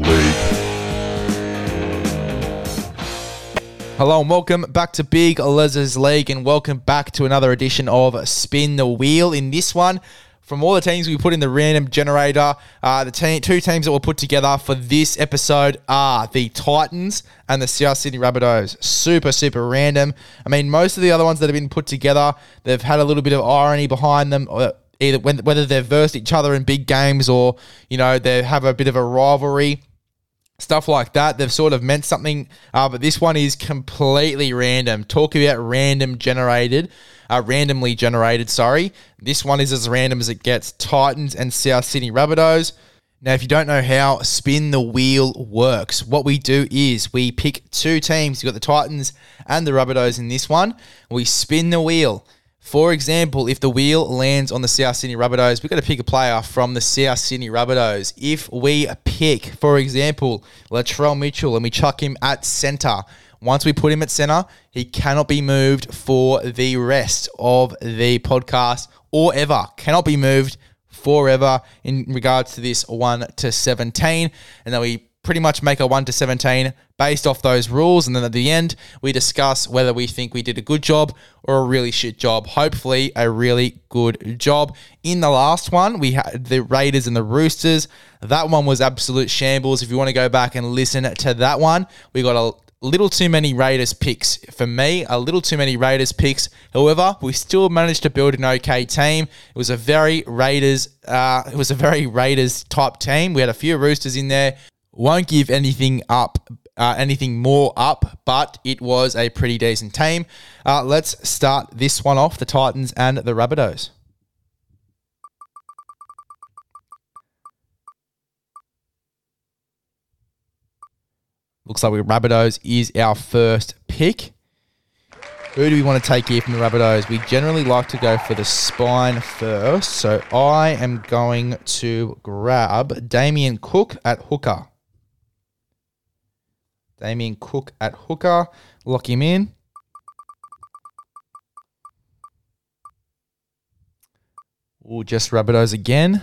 League. Hello and welcome back to Big Les's League and welcome back to another edition of Spin the Wheel. In this one, from all the teams we put in the random generator, uh, the te- two teams that were put together for this episode are the Titans and the South Sydney Rabbitohs. Super, super random. I mean, most of the other ones that have been put together, they've had a little bit of irony behind them. uh, Either when, whether they've versed each other in big games or, you know, they have a bit of a rivalry stuff like that. They've sort of meant something, uh, but this one is completely random. Talk about random generated, uh, randomly generated. Sorry, this one is as random as it gets. Titans and South Sydney Rabbitohs. Now, if you don't know how spin the wheel works, what we do is we pick two teams. You've got the Titans and the Rabbitohs in this one. We spin the wheel. For example, if the wheel lands on the South Sydney Rabbitohs, we've got to pick a player from the South Sydney Rabbitohs. If we pick, for example, Latrell Mitchell and we chuck him at centre, once we put him at centre, he cannot be moved for the rest of the podcast or ever. Cannot be moved forever in regards to this 1 to 17. And then we pretty much make a 1 to 17 based off those rules. And then at the end, we discuss whether we think we did a good job or a really shit job. Hopefully, a really good job. In the last one, we had the Raiders and the Roosters. That one was absolute shambles. If you want to go back and listen to that one, we got a little too many Raiders picks for me, a little too many Raiders picks. However, we still managed to build an okay team. It was a very Raiders, uh, it was a very Raiders type team. We had a few Roosters in there. Won't give anything up, uh, anything more up, but it was a pretty decent team. Uh, let's start this one off: the Titans and the Rabbitohs. Looks like we Rabbitohs is our first pick. Who do we want to take here from the Rabbitohs? We generally like to go for the spine first, so I am going to grab Damien Cook at hooker. Damien Cook at hooker. Lock him in. Ooh, just Rabbitohs again.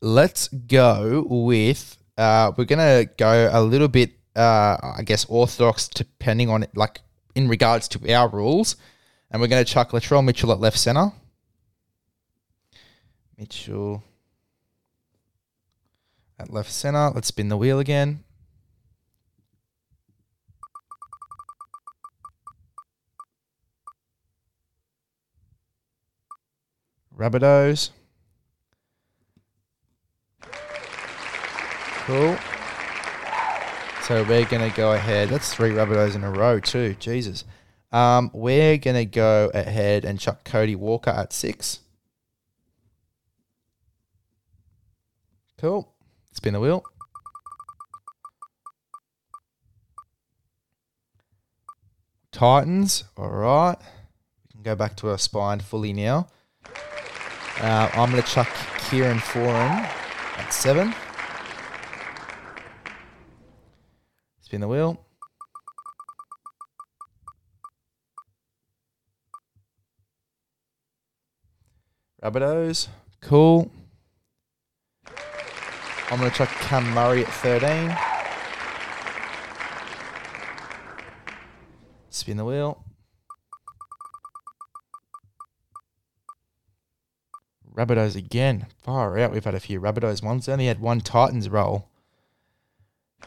Let's go with. Uh, we're gonna go a little bit, uh, I guess, orthodox, depending on it, like in regards to our rules, and we're gonna chuck Latrell Mitchell at left center. Mitchell at left center. Let's spin the wheel again. Rabbitohs. Cool. So we're going to go ahead. That's three Rabbitohs in a row, too. Jesus. Um, we're going to go ahead and chuck Cody Walker at six. Cool. Spin the wheel. Titans. All right. We can go back to our spine fully now. Uh, I'm going to chuck Kieran Foran at seven. Spin the wheel. Rabbitohs. Cool. I'm going to chuck Cam Murray at 13. Spin the wheel. Rabbitohs again. Far out. We've had a few Rabbitohs ones. Only had one Titans roll.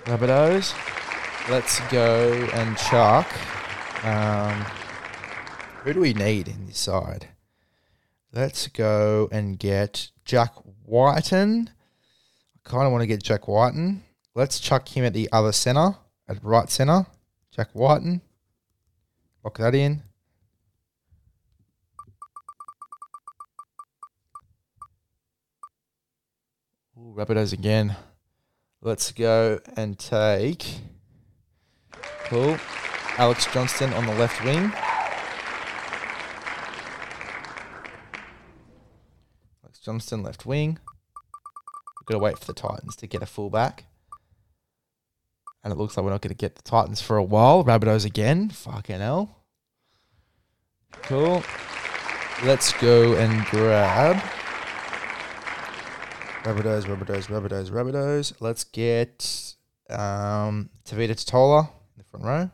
Rabbitohs. Let's go and chuck. Um, who do we need in this side? Let's go and get Jack Wighton. I kind of want to get Jack Wighton. Let's chuck him at the other center, at right center. Jack Wighton. Lock that in. Ooh, Rabbitohs again. Let's go and take. Cool. Alex Johnston on the left wing. Alex Johnston, left wing. We've got to wait for the Titans to get a fullback. And it looks like we're not going to get the Titans for a while. Rabbitohs again. Fucking hell. Cool. let's go and grab Rabbitohs, Rabbitohs, Rabbitohs, Rabbitohs. Let's get um, Tevita Tatola in the front row.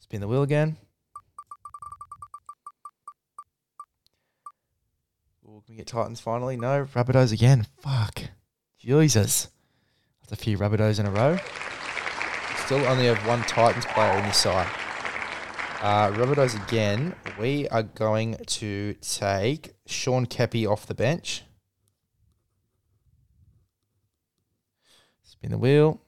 Spin the wheel again. Ooh, can we get Titans finally? No. Rabbitohs again. Fuck. Jesus. That's a few Rabbitohs in a row. Still only have one Titans player in this side. Uh, Rabbitohs again. We are going to take Sean Keppie off the bench. Spin the wheel.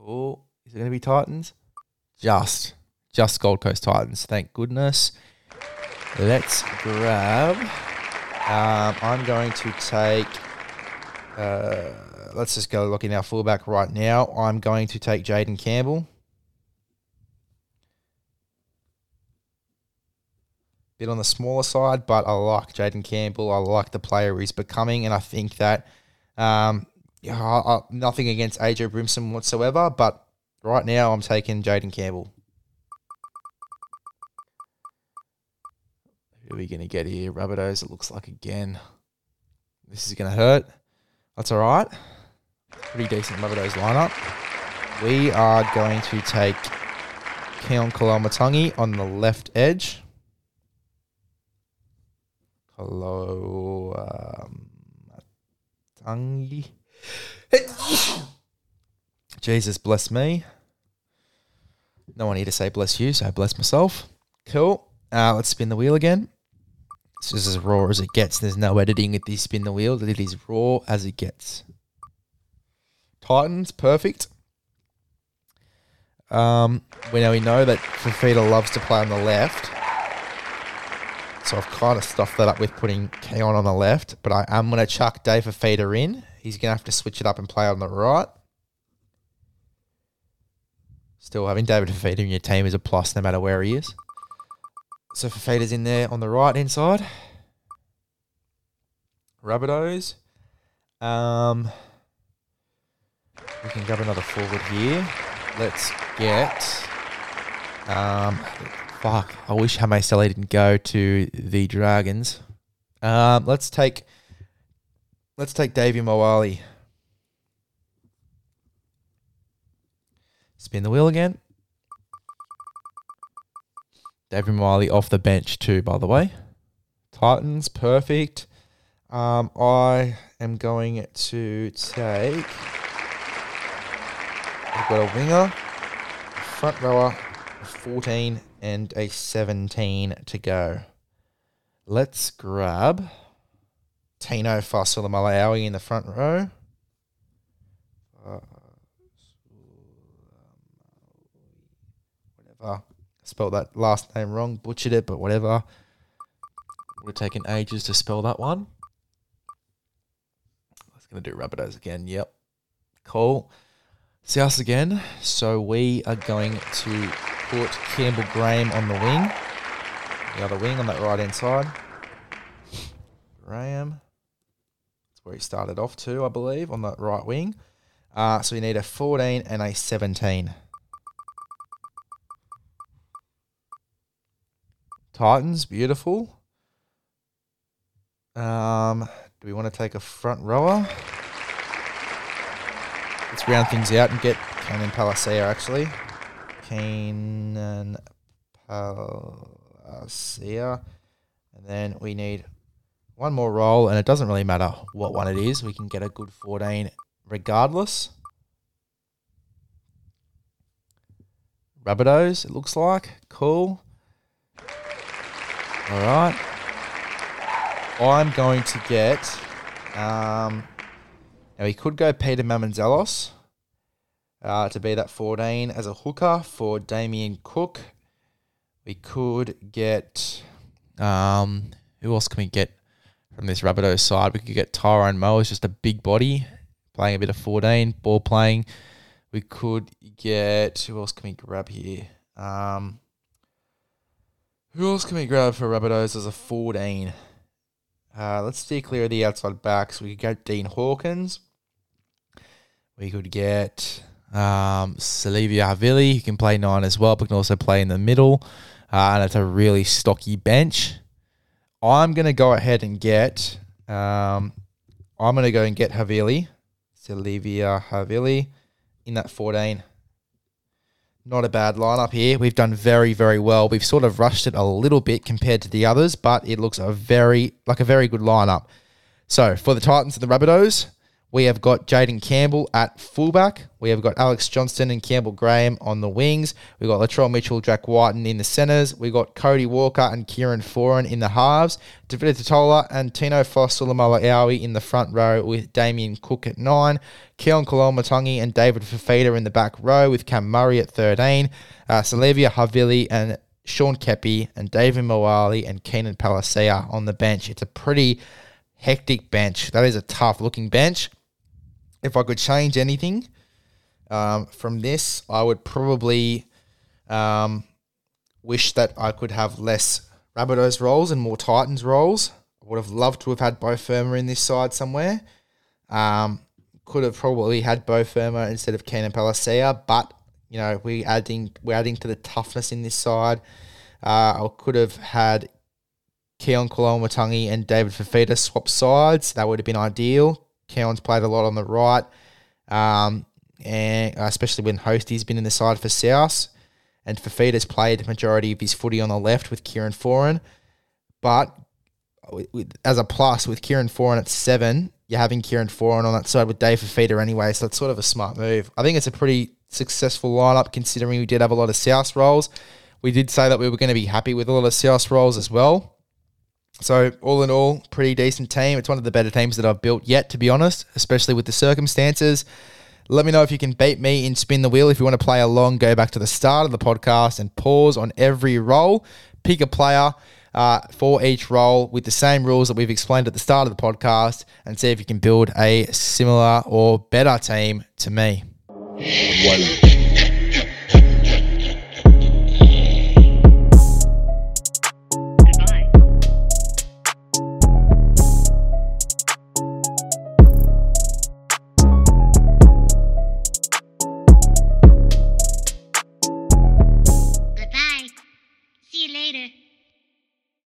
Oh, is it going to be Titans? Just, just Gold Coast Titans. Thank goodness. Let's grab. Um, I'm going to take. Uh, let's just go look in our fullback right now. I'm going to take Jayden Campbell. Bit on the smaller side, but I like Jayden Campbell. I like the player he's becoming, and I think that um, yeah, I, I, nothing against AJ Brimson whatsoever, but right now I'm taking Jayden Campbell. Who are we going to get here? Rabbitohs, it looks like again. This is going to hurt. That's all right. Pretty decent Rabbitohs lineup. We are going to take Keon Koloamatangi on the left edge. Koloamatangi. Jesus bless me. No one here to say bless you, so I bless myself. Cool. Uh, let's spin the wheel again. This is as raw as it gets. There's no editing at this spin the wheel. It is raw as it gets. Titans, perfect. Um, we know we know that Fifita loves to play on the left. So I've kind of stuffed that up with putting Keon on the left, but I am going to chuck Dave Fifita in. He's going to have to switch it up and play on the right. Still having David Fifita in your team is a plus no matter where he is. So Fifita's in there on the right hand side. Rabbitohs. Um, we can grab another forward here. Let's get. Um, fuck. I wish Hame Sele didn't go to the Dragons. Um, let's take. Let's take Davvy Moale. Spin the wheel again. David Miley off the bench too, by the way. Titans, perfect. Um, I am going to take. I've got a winger, front rower, a 14, and a 17 to go. Let's grab Tino Fa'asuamaleaui in the front row. Whatever. Spelled that last name wrong, butchered it, but whatever. Would have taken ages to spell that one. I was going to do Rabbitohs again. Yep. Cool. See us again. So we are going to put Campbell Graham on the wing. The other wing on that right hand side. Graham. That's where he started off to, I believe, on that right wing. Uh, so we need a 14 and a 17. Titans, beautiful. Um, do we want to take a front rower? Let's round things out and get Keenan Palasia actually. Keenan Palasia. And then we need one more roll, and it doesn't really matter what one it is. We can get a good 14 regardless. Rabbitohs, it looks like. Cool. All right. I'm going to get. Um, now, he could go Peter Mamouzelos uh, to be that 14 as a hooker for Damien Cook. We could get. Um, who else can we get from this Rabbitohs side? We could get Tyrone Moe as just a big body, playing a bit of 14, ball playing. We could get. Who else can we grab here? Um, who else can we grab for Rabbitohs as a 14? Uh, let's steer clear of the outside backs. We could get Dean Hawkins. We could get Um, Siliva Havili, who can play nine as well, but can also play in the middle. Uh, and it's a really stocky bench. I'm going to go ahead and get. Um, I'm going to go and get Havili, Siliva Havili, in that 14. Not a bad lineup here. We've done very, very well. We've sort of rushed it a little bit compared to the others, but it looks a very like a very good lineup. So for the Titans and the Rabbitohs, we have got Jayden Campbell at fullback. We have got Alex Johnston and Campbell Graham on the wings. We've got Latrell Mitchell, Jack Wighton in the centres. We've got Cody Walker and Kieran Foran in the halves. David Tatola and Tino Foster in the front row with Damien Cook at nine. Keon Koloamatangi and David Fifita in the back row with Cam Murray at 13. Uh, Siliva Havili and Sean Keppie and David Moale and Keenan Palasia on the bench. It's a pretty hectic bench. That is a tough looking bench if I could change anything um, from this, I would probably um, wish that I could have less Rabbitohs roles and more Titans roles. I would have loved to have had Beau Fermor in this side somewhere. Um, could have probably had Beau Fermor instead of Keenan Palasia, but you know we adding we're adding to the toughness in this side. Uh, I could have had Keon Koloamatangi and David Fifita swap sides. That would have been ideal. Keon's played a lot on the right, um, and especially when Hostie's been in the side for South. And Fifita's played majority of his footy on the left with Kieran Foran. But as a plus with Kieran Foran at seven, you're having Kieran Foran on that side with Dave Fifita anyway. So that's sort of a smart move. I think it's a pretty successful lineup considering we did have a lot of South roles. We did say that we were going to be happy with a lot of South roles as well. So all in all, pretty decent team. It's one of the better teams that I've built yet, to be honest, especially with the circumstances. Let me know if you can beat me in spin the wheel. If you want to play along, go back to the start of the podcast and pause on every roll. Pick a player uh, for each role with the same rules that we've explained at the start of the podcast and see if you can build a similar or better team to me. One.